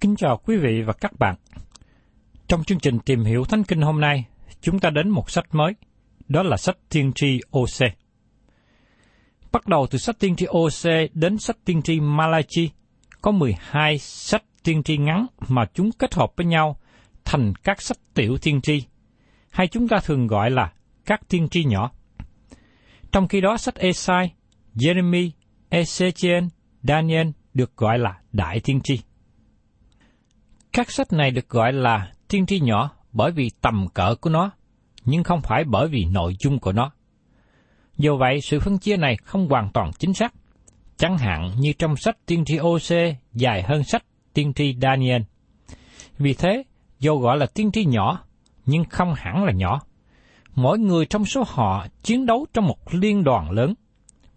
Kính chào quý vị và các bạn. Trong chương trình tìm hiểu Thánh Kinh hôm nay, chúng ta đến một sách mới, đó là sách Tiên tri OC. Bắt đầu từ sách Tiên tri OC đến sách Tiên tri Malachi, có 12 sách tiên tri ngắn mà chúng kết hợp với nhau thành các sách tiểu tiên tri, hay chúng ta thường gọi là các tiên tri nhỏ. Trong khi đó sách Esai, Jeremy, Ezechiel, Daniel được gọi là đại tiên tri. Các sách này được gọi là tiên tri nhỏ bởi vì tầm cỡ của nó, nhưng không phải bởi vì nội dung của nó. Do vậy, sự phân chia này không hoàn toàn chính xác. Chẳng hạn như trong sách tiên tri OC dài hơn sách tiên tri Daniel. Vì thế, dù gọi là tiên tri nhỏ, nhưng không hẳn là nhỏ. Mỗi người trong số họ chiến đấu trong một liên đoàn lớn,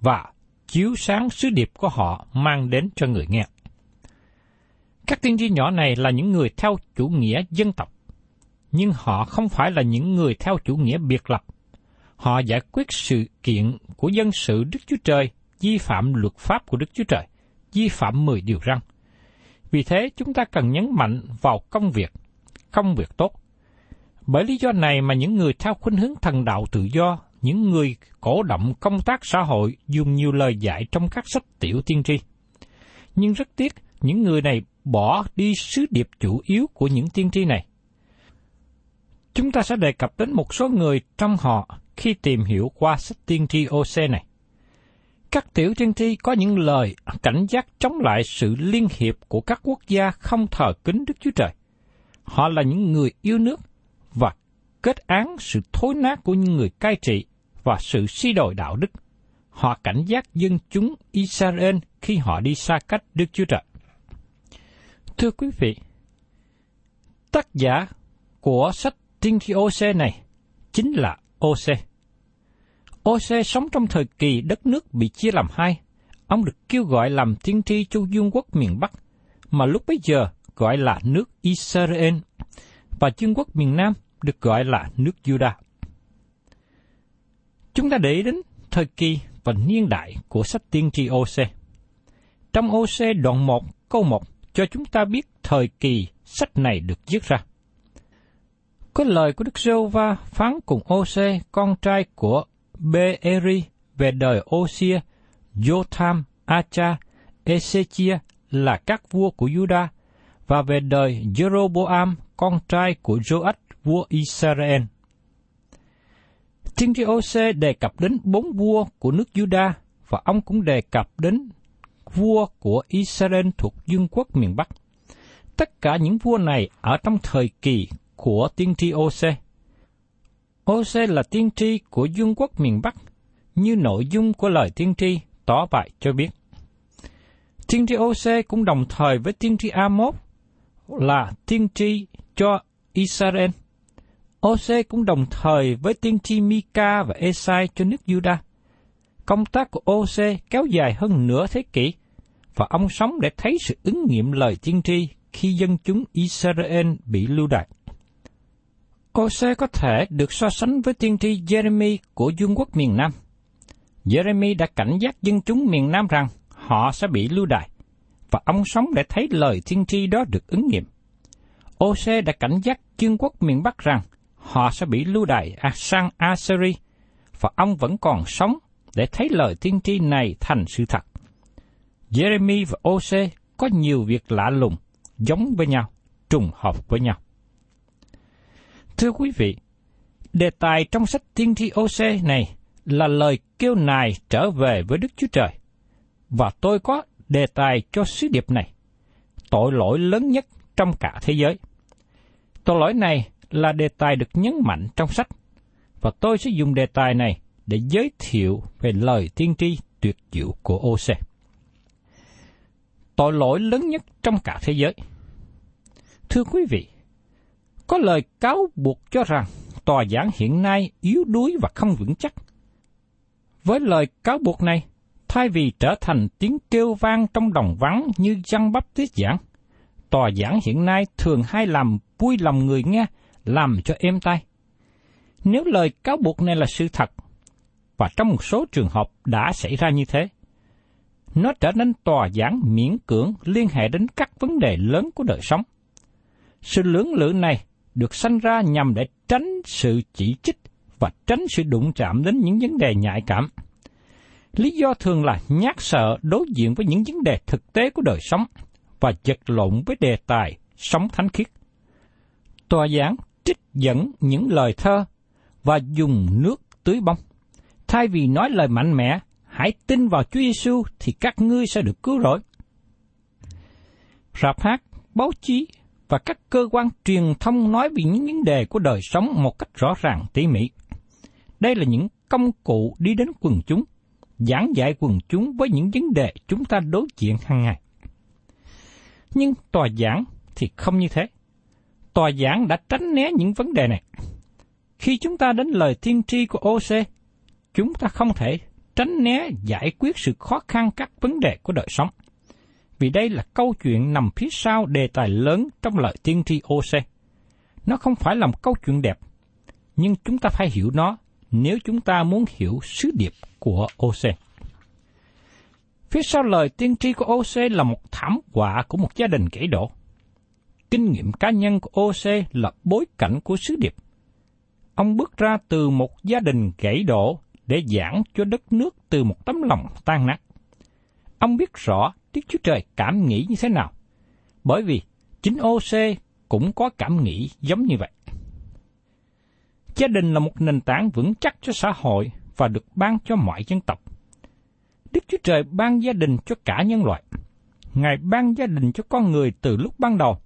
và chiếu sáng sứ điệp của họ mang đến cho người nghe. Các tiên tri nhỏ này là những người theo chủ nghĩa dân tộc, nhưng họ không phải là những người theo chủ nghĩa biệt lập. Họ giải quyết sự kiện của dân sự Đức Chúa Trời, vi phạm luật pháp của Đức Chúa Trời, vi phạm mười điều răn. Vì thế chúng ta cần nhấn mạnh vào công việc, công việc tốt. Bởi lý do này mà những người theo khuynh hướng thần đạo tự do, những người cổ động công tác xã hội dùng nhiều lời dạy trong các sách tiểu tiên tri. Nhưng rất tiếc, những người này bỏ đi sứ điệp chủ yếu của những tiên tri này. Chúng ta sẽ đề cập đến một số người trong họ khi tìm hiểu qua sách tiên tri OC này. Các tiểu tiên tri có những lời cảnh giác chống lại sự liên hiệp của các quốc gia không thờ kính Đức Chúa Trời. Họ là những người yêu nước và kết án sự thối nát của những người cai trị và sự suy đồi đạo đức. Họ cảnh giác dân chúng Israel khi họ đi xa cách Đức Chúa Trời. Thưa quý vị, tác giả của sách Tiên tri OC này chính là OC. OC sống trong thời kỳ đất nước bị chia làm hai. Ông được kêu gọi làm tiên tri cho vương quốc miền Bắc, mà lúc bấy giờ gọi là nước Israel, và vương quốc miền Nam được gọi là nước Judah. Chúng ta để ý đến thời kỳ và niên đại của sách tiên tri OC. Trong OC đoạn 1 câu 1 cho chúng ta biết thời kỳ sách này được viết ra. Có lời của Đức giê va phán cùng OC, con trai của Beeri về đời Osia, Jotham, Acha, Ezechia là các vua của Juda và về đời Jeroboam, con trai của Joach, vua Israel. Tiên tri Ose đề cập đến bốn vua của nước Juda và ông cũng đề cập đến vua của Israel thuộc dương quốc miền Bắc. Tất cả những vua này ở trong thời kỳ của tiên tri Ose. Ose là tiên tri của dương quốc miền Bắc, như nội dung của lời tiên tri tỏ bại cho biết. Tiên tri Ose cũng đồng thời với tiên tri Amos là tiên tri cho Israel. Ose cũng đồng thời với tiên tri Mika và Esai cho nước Judah. Công tác của Ose kéo dài hơn nửa thế kỷ, và ông sống để thấy sự ứng nghiệm lời tiên tri khi dân chúng Israel bị lưu đày. Ose có thể được so sánh với tiên tri Jeremy của vương quốc miền Nam. Jeremy đã cảnh giác dân chúng miền Nam rằng họ sẽ bị lưu đày, và ông sống để thấy lời tiên tri đó được ứng nghiệm. Ose đã cảnh giác vương quốc miền Bắc rằng họ sẽ bị lưu đày sang Assyria, và ông vẫn còn sống để thấy lời tiên tri này thành sự thật. Jeremy và OC có nhiều việc lạ lùng, giống với nhau, trùng hợp với nhau. Thưa quý vị, đề tài trong sách tiên tri OC này là lời kêu nài trở về với Đức Chúa Trời. Và tôi có đề tài cho sứ điệp này, tội lỗi lớn nhất trong cả thế giới. Tội lỗi này là đề tài được nhấn mạnh trong sách, và tôi sẽ dùng đề tài này để giới thiệu về lời tiên tri tuyệt diệu của OC. Tội lỗi lớn nhất trong cả thế giới. Thưa quý vị, có lời cáo buộc cho rằng tòa giảng hiện nay yếu đuối và không vững chắc. Với lời cáo buộc này, thay vì trở thành tiếng kêu vang trong đồng vắng như dân bắp tiết giảng, tòa giảng hiện nay thường hay làm vui lòng người nghe, làm cho êm tai. Nếu lời cáo buộc này là sự thật, và trong một số trường hợp đã xảy ra như thế, nó trở nên tòa giảng miễn cưỡng liên hệ đến các vấn đề lớn của đời sống. Sự lưỡng lự này được sanh ra nhằm để tránh sự chỉ trích và tránh sự đụng chạm đến những vấn đề nhạy cảm. Lý do thường là nhát sợ đối diện với những vấn đề thực tế của đời sống và giật lộn với đề tài sống thánh khiết. Tòa giảng trích dẫn những lời thơ và dùng nước tưới bông. Thay vì nói lời mạnh mẽ, hãy tin vào Chúa Giêsu thì các ngươi sẽ được cứu rỗi. Rạp hát, báo chí và các cơ quan truyền thông nói về những vấn đề của đời sống một cách rõ ràng tỉ mỉ. Đây là những công cụ đi đến quần chúng, giảng dạy quần chúng với những vấn đề chúng ta đối diện hàng ngày. Nhưng tòa giảng thì không như thế. Tòa giảng đã tránh né những vấn đề này. Khi chúng ta đến lời tiên tri của OC, chúng ta không thể tránh né giải quyết sự khó khăn các vấn đề của đời sống vì đây là câu chuyện nằm phía sau đề tài lớn trong lời tiên tri OC. Nó không phải là một câu chuyện đẹp, nhưng chúng ta phải hiểu nó nếu chúng ta muốn hiểu sứ điệp của OC. Phía sau lời tiên tri của OC là một thảm họa của một gia đình gãy đổ. Kinh nghiệm cá nhân của OC là bối cảnh của sứ điệp. Ông bước ra từ một gia đình gãy đổ để giảng cho đất nước từ một tấm lòng tan nát. Ông biết rõ Đức Chúa Trời cảm nghĩ như thế nào. Bởi vì chính OC cũng có cảm nghĩ giống như vậy. Gia đình là một nền tảng vững chắc cho xã hội và được ban cho mọi dân tộc. Đức Chúa Trời ban gia đình cho cả nhân loại. Ngài ban gia đình cho con người từ lúc ban đầu.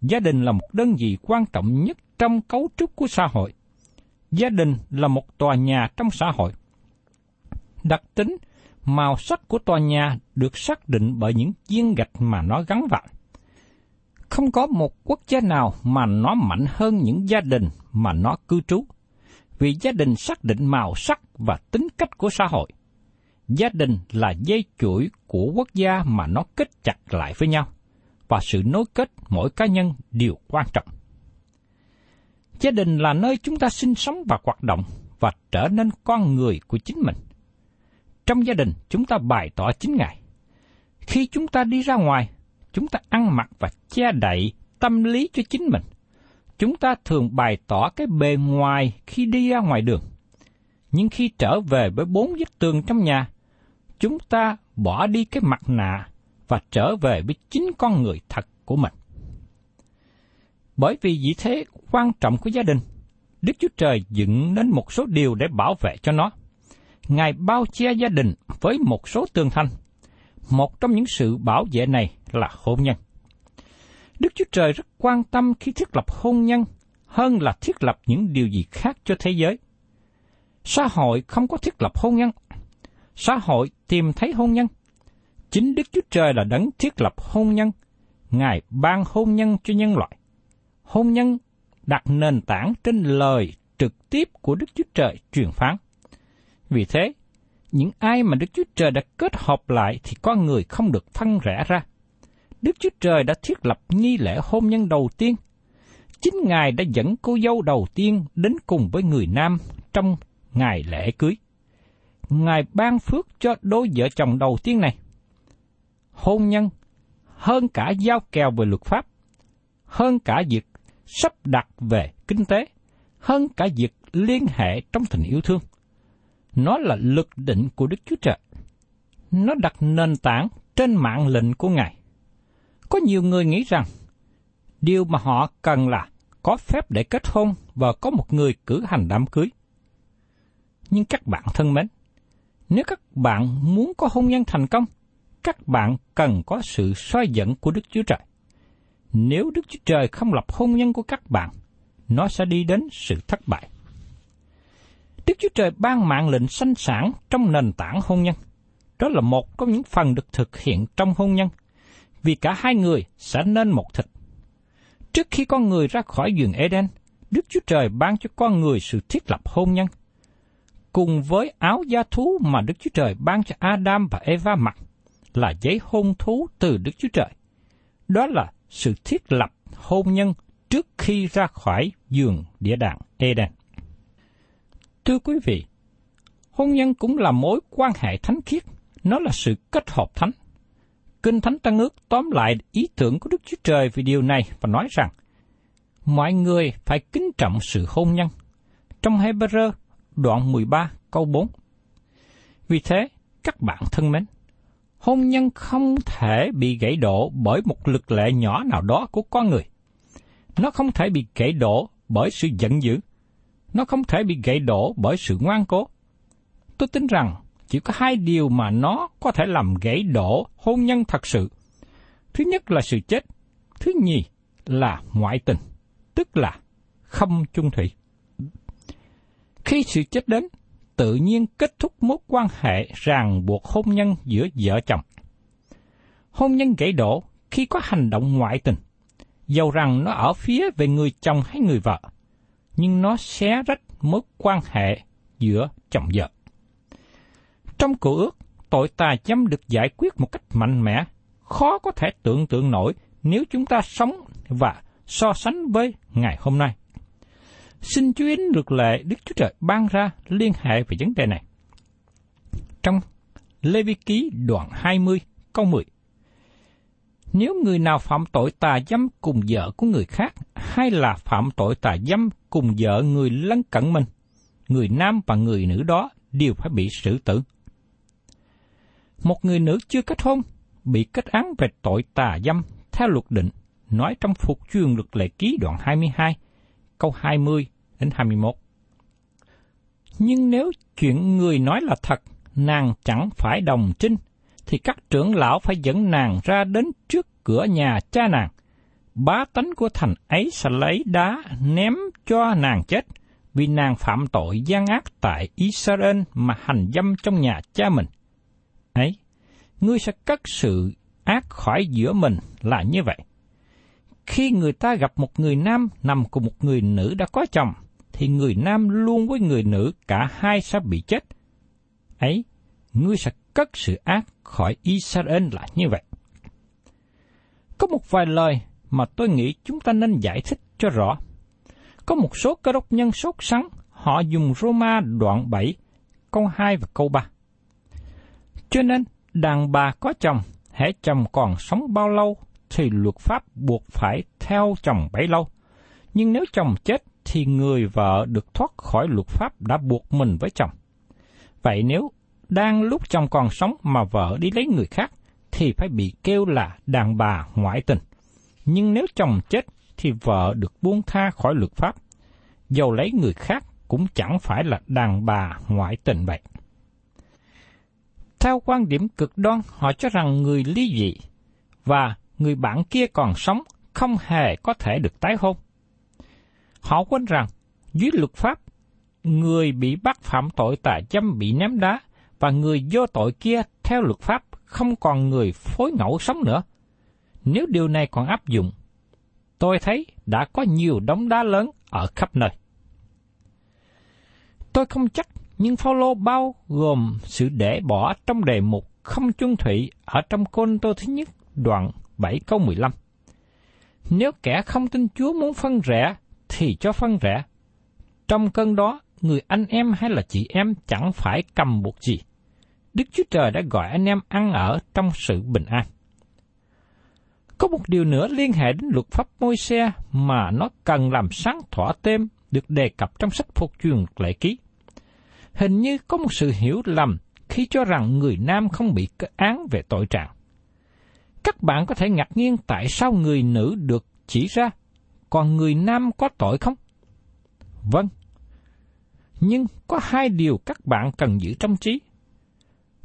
Gia đình là một đơn vị quan trọng nhất trong cấu trúc của xã hội. Gia đình là một tòa nhà trong xã hội. Đặc tính màu sắc của tòa nhà được xác định bởi những viên gạch mà nó gắn vào. Không có một quốc gia nào mà nó mạnh hơn những gia đình mà nó cư trú, vì gia đình xác định màu sắc và tính cách của xã hội. Gia đình là dây chuỗi của quốc gia mà nó kết chặt lại với nhau, và sự nối kết mỗi cá nhân đều quan trọng. Gia đình là nơi chúng ta sinh sống và hoạt động và trở nên con người của chính mình trong gia đình chúng ta bày tỏ chính Ngài. Khi chúng ta đi ra ngoài, chúng ta ăn mặc và che đậy tâm lý cho chính mình. Chúng ta thường bày tỏ cái bề ngoài khi đi ra ngoài đường. Nhưng khi trở về với bốn vách tường trong nhà, chúng ta bỏ đi cái mặt nạ và trở về với chính con người thật của mình. Bởi vì vị thế quan trọng của gia đình, Đức Chúa Trời dựng nên một số điều để bảo vệ cho nó. Ngài bao che gia đình với một số tường thành. Một trong những sự bảo vệ này là hôn nhân. Đức Chúa Trời rất quan tâm khi thiết lập hôn nhân hơn là thiết lập những điều gì khác cho thế giới. Xã hội không có thiết lập hôn nhân. Xã hội tìm thấy hôn nhân. Chính Đức Chúa Trời là đấng thiết lập hôn nhân. Ngài ban hôn nhân cho nhân loại. Hôn nhân đặt nền tảng trên lời trực tiếp của Đức Chúa Trời truyền phán. Vì thế, những ai mà Đức Chúa Trời đã kết hợp lại thì con người không được phân rẽ ra. Đức Chúa Trời đã thiết lập nghi lễ hôn nhân đầu tiên. Chính Ngài đã dẫn cô dâu đầu tiên đến cùng với người nam trong ngày lễ cưới. Ngài ban phước cho đôi vợ chồng đầu tiên này. Hôn nhân hơn cả giao kèo về luật pháp, hơn cả việc sắp đặt về kinh tế, hơn cả việc liên hệ trong tình yêu thương. Nó là lực định của Đức Chúa Trời. Nó đặt nền tảng trên mạng lệnh của Ngài. Có nhiều người nghĩ rằng, điều mà họ cần là có phép để kết hôn và có một người cử hành đám cưới. Nhưng các bạn thân mến, nếu các bạn muốn có hôn nhân thành công, các bạn cần có sự soi dẫn của Đức Chúa Trời. Nếu Đức Chúa Trời không lập hôn nhân của các bạn, nó sẽ đi đến sự thất bại. Đức Chúa Trời ban mạng lệnh sanh sản trong nền tảng hôn nhân. Đó là một trong những phần được thực hiện trong hôn nhân, vì cả hai người sẽ nên một thịt. Trước khi con người ra khỏi vườn Eden, Đức Chúa Trời ban cho con người sự thiết lập hôn nhân. Cùng với áo da thú mà Đức Chúa Trời ban cho Adam và Eva mặc, là giấy hôn thú từ Đức Chúa Trời. Đó là sự thiết lập hôn nhân trước khi ra khỏi giường địa đàng Eden. Thưa quý vị, hôn nhân cũng là mối quan hệ thánh khiết, nó là sự kết hợp thánh. Kinh Thánh Tăng ước tóm lại ý tưởng của Đức Chúa Trời về điều này và nói rằng, mọi người phải kính trọng sự hôn nhân. Trong Hebrew đoạn 13 câu 4. Vì thế, các bạn thân mến, hôn nhân không thể bị gãy đổ bởi một lực lệ nhỏ nào đó của con người. Nó không thể bị gãy đổ bởi sự giận dữ. Nó không thể bị gãy đổ bởi sự ngoan cố. Tôi tin rằng chỉ có hai điều mà nó có thể làm gãy đổ hôn nhân thật sự. Thứ nhất là sự chết, thứ nhì là ngoại tình, tức là không chung thủy. Khi sự chết đến, tự nhiên kết thúc mối quan hệ ràng buộc hôn nhân giữa vợ chồng. Hôn nhân gãy đổ khi có hành động ngoại tình, dầu rằng nó ở phía về người chồng hay người vợ, nhưng nó xé rách mối quan hệ giữa chồng vợ. Trong cựu ước, tội tà chấm được giải quyết một cách mạnh mẽ, khó có thể tưởng tượng nổi nếu chúng ta sống và so sánh với ngày hôm nay. Xin Chúa Yến được lệ Đức Chúa Trời ban ra liên hệ về vấn đề này. Trong Lê Vi Ký đoạn 20 câu 10 Nếu người nào phạm tội tà dâm cùng vợ của người khác, hay là phạm tội tà dâm cùng vợ người lân cận mình, người nam và người nữ đó đều phải bị xử tử. Một người nữ chưa kết hôn bị kết án về tội tà dâm theo luật định nói trong phục truyền luật lệ ký đoạn 22, câu 20 đến 21. Nhưng nếu chuyện người nói là thật, nàng chẳng phải đồng trinh, thì các trưởng lão phải dẫn nàng ra đến trước cửa nhà cha nàng. Bá tánh của thành ấy sẽ lấy đá ném cho nàng chết, vì nàng phạm tội gian ác tại Israel mà hành dâm trong nhà cha mình. Ấy, ngươi sẽ cất sự ác khỏi giữa mình là như vậy. Khi người ta gặp một người nam nằm cùng một người nữ đã có chồng, thì người nam luôn với người nữ cả hai sẽ bị chết. Ấy, ngươi sẽ cất sự ác khỏi Israel là như vậy. Có một vài lời mà tôi nghĩ chúng ta nên giải thích cho rõ. Có một số cơ đốc nhân sốt sắng, họ dùng Roma đoạn 7, câu 2 và câu 3. Cho nên, đàn bà có chồng, hễ chồng còn sống bao lâu, thì luật pháp buộc phải theo chồng bấy lâu. Nhưng nếu chồng chết, thì người vợ được thoát khỏi luật pháp đã buộc mình với chồng. Vậy nếu đang lúc chồng còn sống mà vợ đi lấy người khác, thì phải bị kêu là đàn bà ngoại tình. Nhưng nếu chồng chết, thì vợ được buông tha khỏi luật pháp, dầu lấy người khác cũng chẳng phải là đàn bà ngoại tình vậy. Theo quan điểm cực đoan, họ cho rằng người ly dị và người bạn kia còn sống không hề có thể được tái hôn. Họ quên rằng, dưới luật pháp, người bị bắt phạm tội tà dâm bị ném đá và người vô tội kia theo luật pháp không còn người phối ngẫu sống nữa. Nếu điều này còn áp dụng, tôi thấy đã có nhiều đống đá lớn ở khắp nơi. Tôi không chắc, nhưng Phaolô bao gồm sự để bỏ trong đề mục không chung thủy ở trong côn tô thứ nhất đoạn 7 câu 15. Nếu kẻ không tin Chúa muốn phân rẽ, thì cho phân rẽ. Trong cơn đó, người anh em hay là chị em chẳng phải cầm buộc gì. Đức Chúa Trời đã gọi anh em ăn ở trong sự bình an. Có một điều nữa liên hệ đến luật pháp môi xe mà nó cần làm sáng tỏa thêm được đề cập trong sách phục truyền lệ ký. Hình như có một sự hiểu lầm khi cho rằng người nam không bị án về tội trạng. Các bạn có thể ngạc nhiên tại sao người nữ được chỉ ra, còn người nam có tội không? Vâng. Nhưng có hai điều các bạn cần giữ trong trí.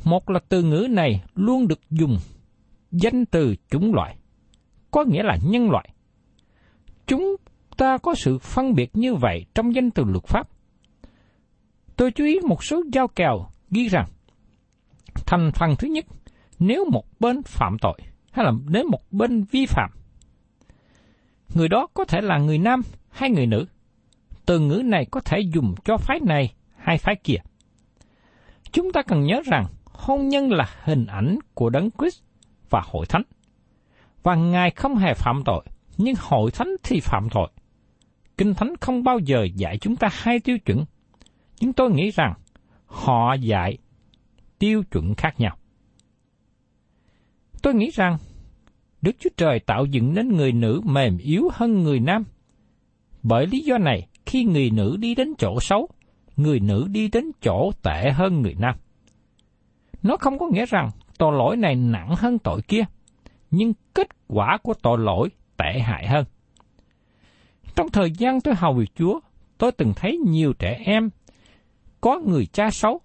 Một là từ ngữ này luôn được dùng danh từ chủng loại, có nghĩa là nhân loại. Chúng ta có sự phân biệt như vậy trong danh từ luật pháp. Tôi chú ý một số giao kèo ghi rằng, thành phần thứ nhất, nếu một bên phạm tội, hay là nếu một bên vi phạm, người đó có thể là người nam hay người nữ. Từ ngữ này có thể dùng cho phái này hay phái kia. Chúng ta cần nhớ rằng hôn nhân là hình ảnh của Đấng Christ và hội thánh. Và Ngài không hề phạm tội, nhưng hội thánh thì phạm tội. Kinh Thánh không bao giờ dạy chúng ta hai tiêu chuẩn, nhưng tôi nghĩ rằng họ dạy tiêu chuẩn khác nhau. Tôi nghĩ rằng Đức Chúa Trời tạo dựng nên người nữ mềm yếu hơn người nam. Bởi lý do này, khi người nữ đi đến chỗ xấu, người nữ đi đến chỗ tệ hơn người nam. Nó không có nghĩa rằng tội lỗi này nặng hơn tội kia, nhưng kết quả của tội lỗi tệ hại hơn. Trong thời gian tôi hầu việc Chúa, tôi từng thấy nhiều trẻ em có người cha xấu,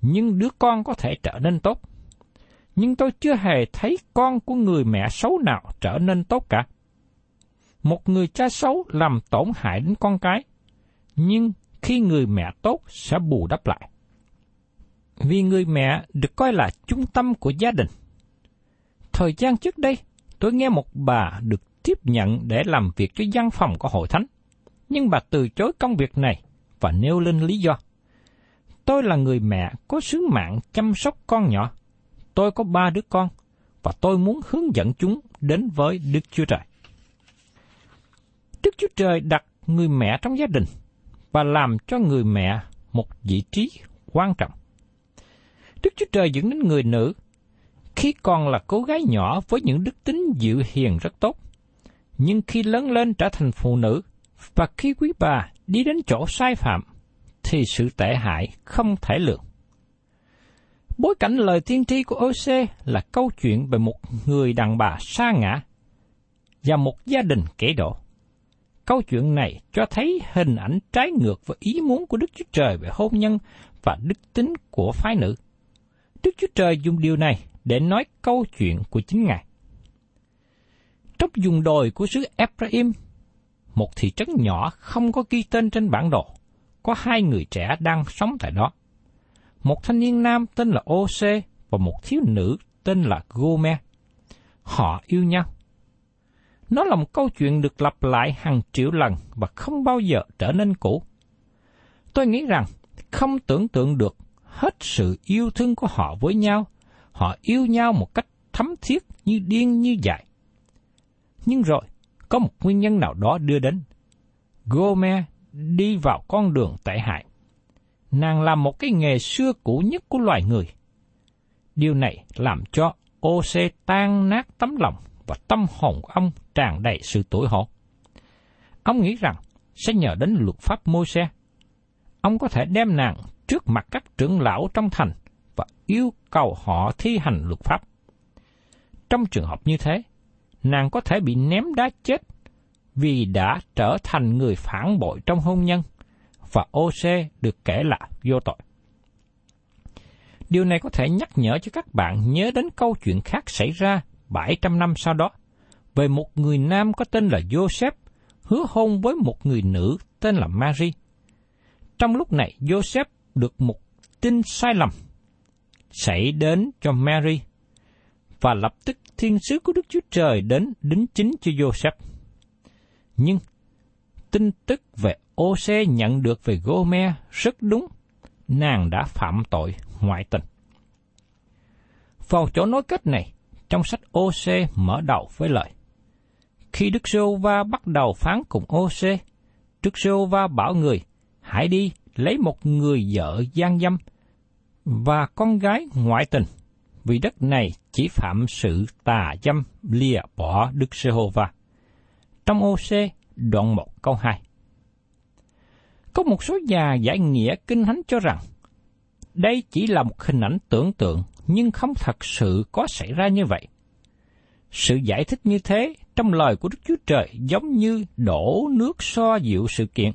nhưng đứa con có thể trở nên tốt. Nhưng tôi chưa hề thấy con của người mẹ xấu nào trở nên tốt cả. Một người cha xấu làm tổn hại đến con cái, nhưng khi người mẹ tốt sẽ bù đắp lại. Vì người mẹ được coi là trung tâm của gia đình. Thời gian trước đây, tôi nghe một bà được tiếp nhận để làm việc cho văn phòng của hội thánh. Nhưng bà từ chối công việc này và nêu lên lý do. Tôi là người mẹ có sứ mạng chăm sóc con nhỏ. Tôi có ba đứa con và tôi muốn hướng dẫn chúng đến với Đức Chúa Trời. Đức Chúa Trời đặt người mẹ trong gia đình và làm cho người mẹ một vị trí quan trọng. Đức Chúa Trời dẫn đến người nữ khi còn là cô gái nhỏ với những đức tính dịu hiền rất tốt. Nhưng khi lớn lên trở thành phụ nữ, và khi quý bà đi đến chỗ sai phạm, thì sự tệ hại không thể lượng. Bối cảnh lời tiên tri của OC là câu chuyện về một người đàn bà sa ngã và một gia đình kể độ. Câu chuyện này cho thấy hình ảnh trái ngược với ý muốn của Đức Chúa Trời về hôn nhân và đức tính của phái nữ. Đức Chúa Trời dùng điều này để nói câu chuyện của chính Ngài. Trong vùng đồi của xứ Ephraim, một thị trấn nhỏ không có ghi tên trên bản đồ, có hai người trẻ đang sống tại đó. Một thanh niên nam tên là OC và một thiếu nữ tên là Gomer. Họ yêu nhau. Nó là một câu chuyện được lặp lại hàng triệu lần và không bao giờ trở nên cũ. Tôi nghĩ rằng không tưởng tượng được hết sự yêu thương của họ với nhau, họ yêu nhau một cách thấm thiết như điên như dại. Nhưng rồi, có một nguyên nhân nào đó đưa đến. Gomer đi vào con đường tệ hại. Nàng làm một cái nghề xưa cũ nhất của loài người. Điều này làm cho Ô-xê tan nát tấm lòng và tâm hồn của ông tràn đầy sự tuổi hổ. Ông nghĩ rằng sẽ nhờ đến luật pháp môi xe. Ông có thể đem nàng trước mặt các trưởng lão trong thành và yêu cầu họ thi hành luật pháp. Trong trường hợp như thế, nàng có thể bị ném đá chết vì đã trở thành người phản bội trong hôn nhân, và OC được kể là vô tội. Điều này có thể nhắc nhở cho các bạn nhớ đến câu chuyện khác xảy ra 700 năm sau đó, về một người nam có tên là Joseph hứa hôn với một người nữ tên là Mary. Trong lúc này, Joseph được một tin sai lầm xảy đến cho Mary, và lập tức thiên sứ của Đức Chúa Trời đến đính chính cho Joseph. Nhưng, tin tức về Ose nhận được về Gomer rất đúng, nàng đã phạm tội ngoại tình. Vào chỗ nối kết này, trong sách Ose mở đầu với lời. Khi Đức Sô Va bắt đầu phán cùng Ose, Đức Sô Va bảo người, hãy đi lấy một người vợ gian dâm và con gái ngoại tình, vì đất này chỉ phạm sự tà dâm lìa bỏ Đức Giê-hô-va. Trong Ose đoạn 1 câu 2 có một số nhà giải nghĩa kinh thánh cho rằng đây chỉ là một hình ảnh tưởng tượng nhưng không thật sự có xảy ra như vậy. Sự giải thích như thế trong lời của Đức Chúa Trời giống như đổ nước so dịu sự kiện.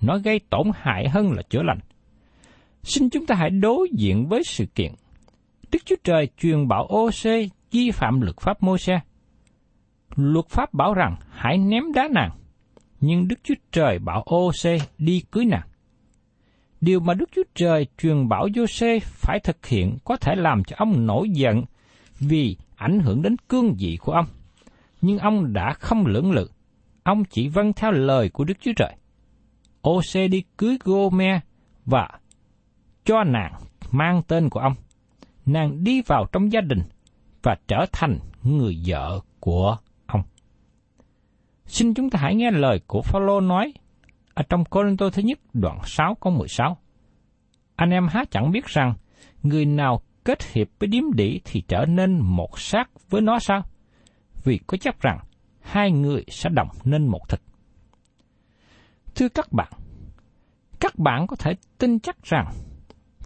Nó gây tổn hại hơn là chữa lành. Xin chúng ta hãy đối diện với sự kiện. Đức Chúa Trời truyền bảo ô vi phạm luật pháp mô xe. Luật pháp bảo rằng hãy ném đá nàng, nhưng Đức Chúa Trời bảo ô xê đi cưới nàng. Điều mà Đức Chúa Trời truyền bảo Giô-xê phải thực hiện có thể làm cho ông nổi giận vì ảnh hưởng đến cương vị của ông. Nhưng ông đã không lưỡng lự. Ông chỉ vâng theo lời của Đức Chúa Trời. Ô-xê đi cưới Gô-me và cho nàng mang tên của ông. Nàng đi vào trong gia đình và trở thành người vợ của. Xin chúng ta hãy nghe lời của Phaolô nói ở trong Cô Tô thứ nhất đoạn 6 câu 16. Anh em há chẳng biết rằng người nào kết hiệp với điếm đỉ thì trở nên một xác với nó sao? Vì có chắc rằng hai người sẽ đồng nên một thịt. Thưa các bạn, các bạn có thể tin chắc rằng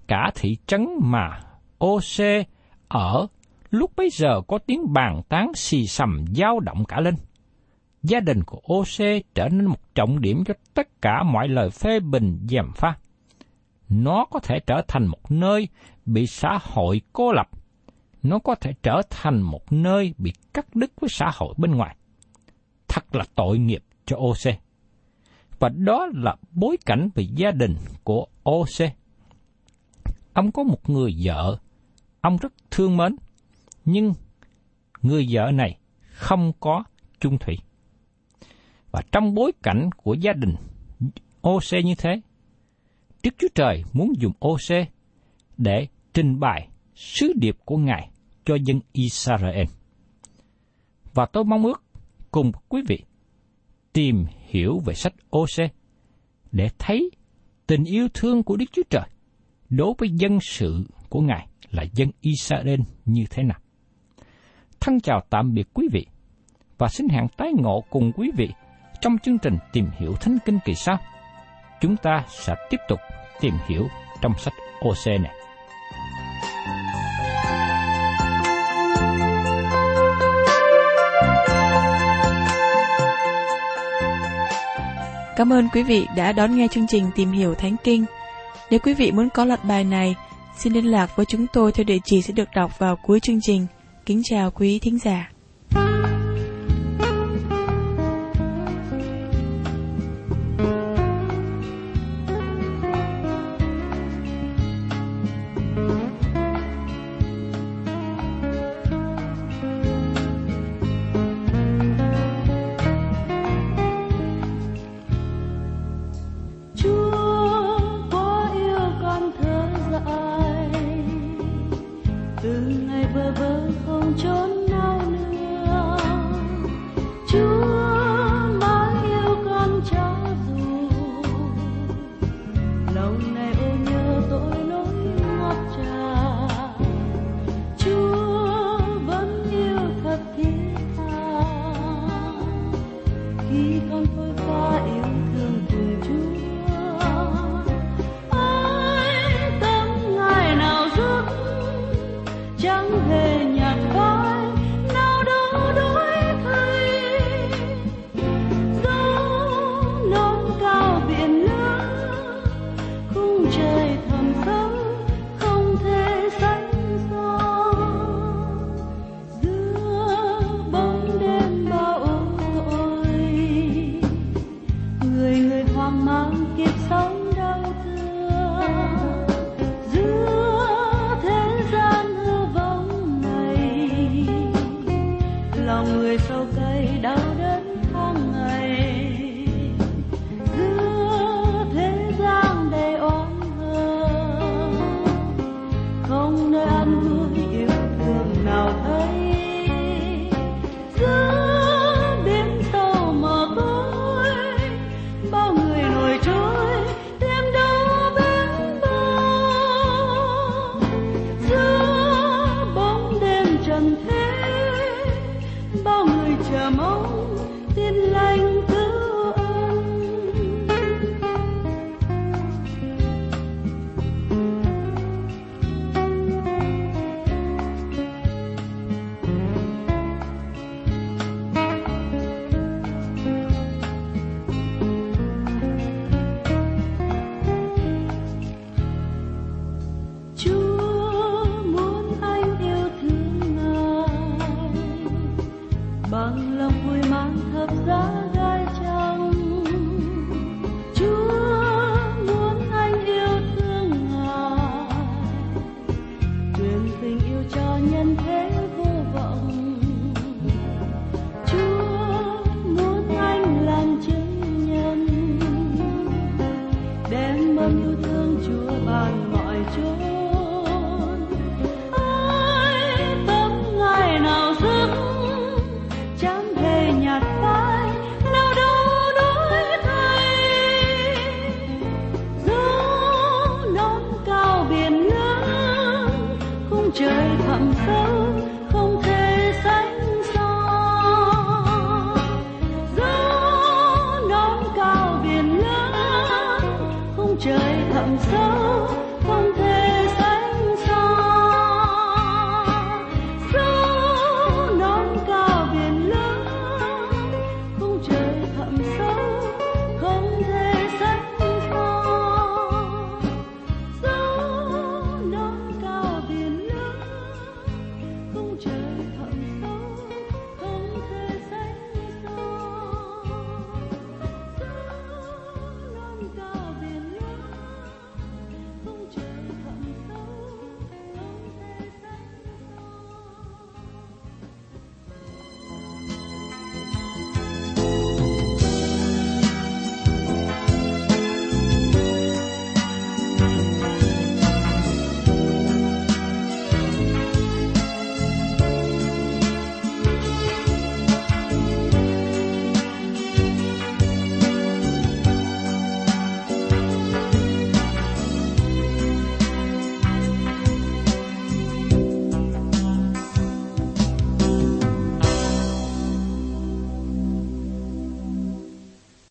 cả thị trấn mà OC ở lúc bấy giờ có tiếng bàn tán xì xầm dao động cả lên. Gia đình của OC trở nên một trọng điểm cho tất cả mọi lời phê bình dèm pha. Nó có thể trở thành một nơi bị xã hội cô lập. Nó có thể trở thành một nơi bị cắt đứt với xã hội bên ngoài. Thật là tội nghiệp cho OC. Và đó là bối cảnh về gia đình của OC. Ông có một người vợ, ông rất thương mến, nhưng người vợ này không có chung thủy. Và trong bối cảnh của gia đình OC như thế, Đức Chúa Trời muốn dùng OC để trình bày sứ điệp của Ngài cho dân Israel. Và tôi mong ước cùng quý vị tìm hiểu về sách OC để thấy tình yêu thương của Đức Chúa Trời đối với dân sự của Ngài là dân Israel như thế nào. Thân chào tạm biệt quý vị và xin hẹn tái ngộ cùng quý vị trong chương trình tìm hiểu Thánh Kinh kỳ sau. Chúng ta sẽ tiếp tục tìm hiểu trong sách OC này. Cảm ơn quý vị đã đón nghe chương trình Tìm hiểu Thánh Kinh. Nếu quý vị muốn có loạt bài này, xin liên lạc với chúng tôi theo địa chỉ sẽ được đọc vào cuối chương trình. Kính chào quý thính giả.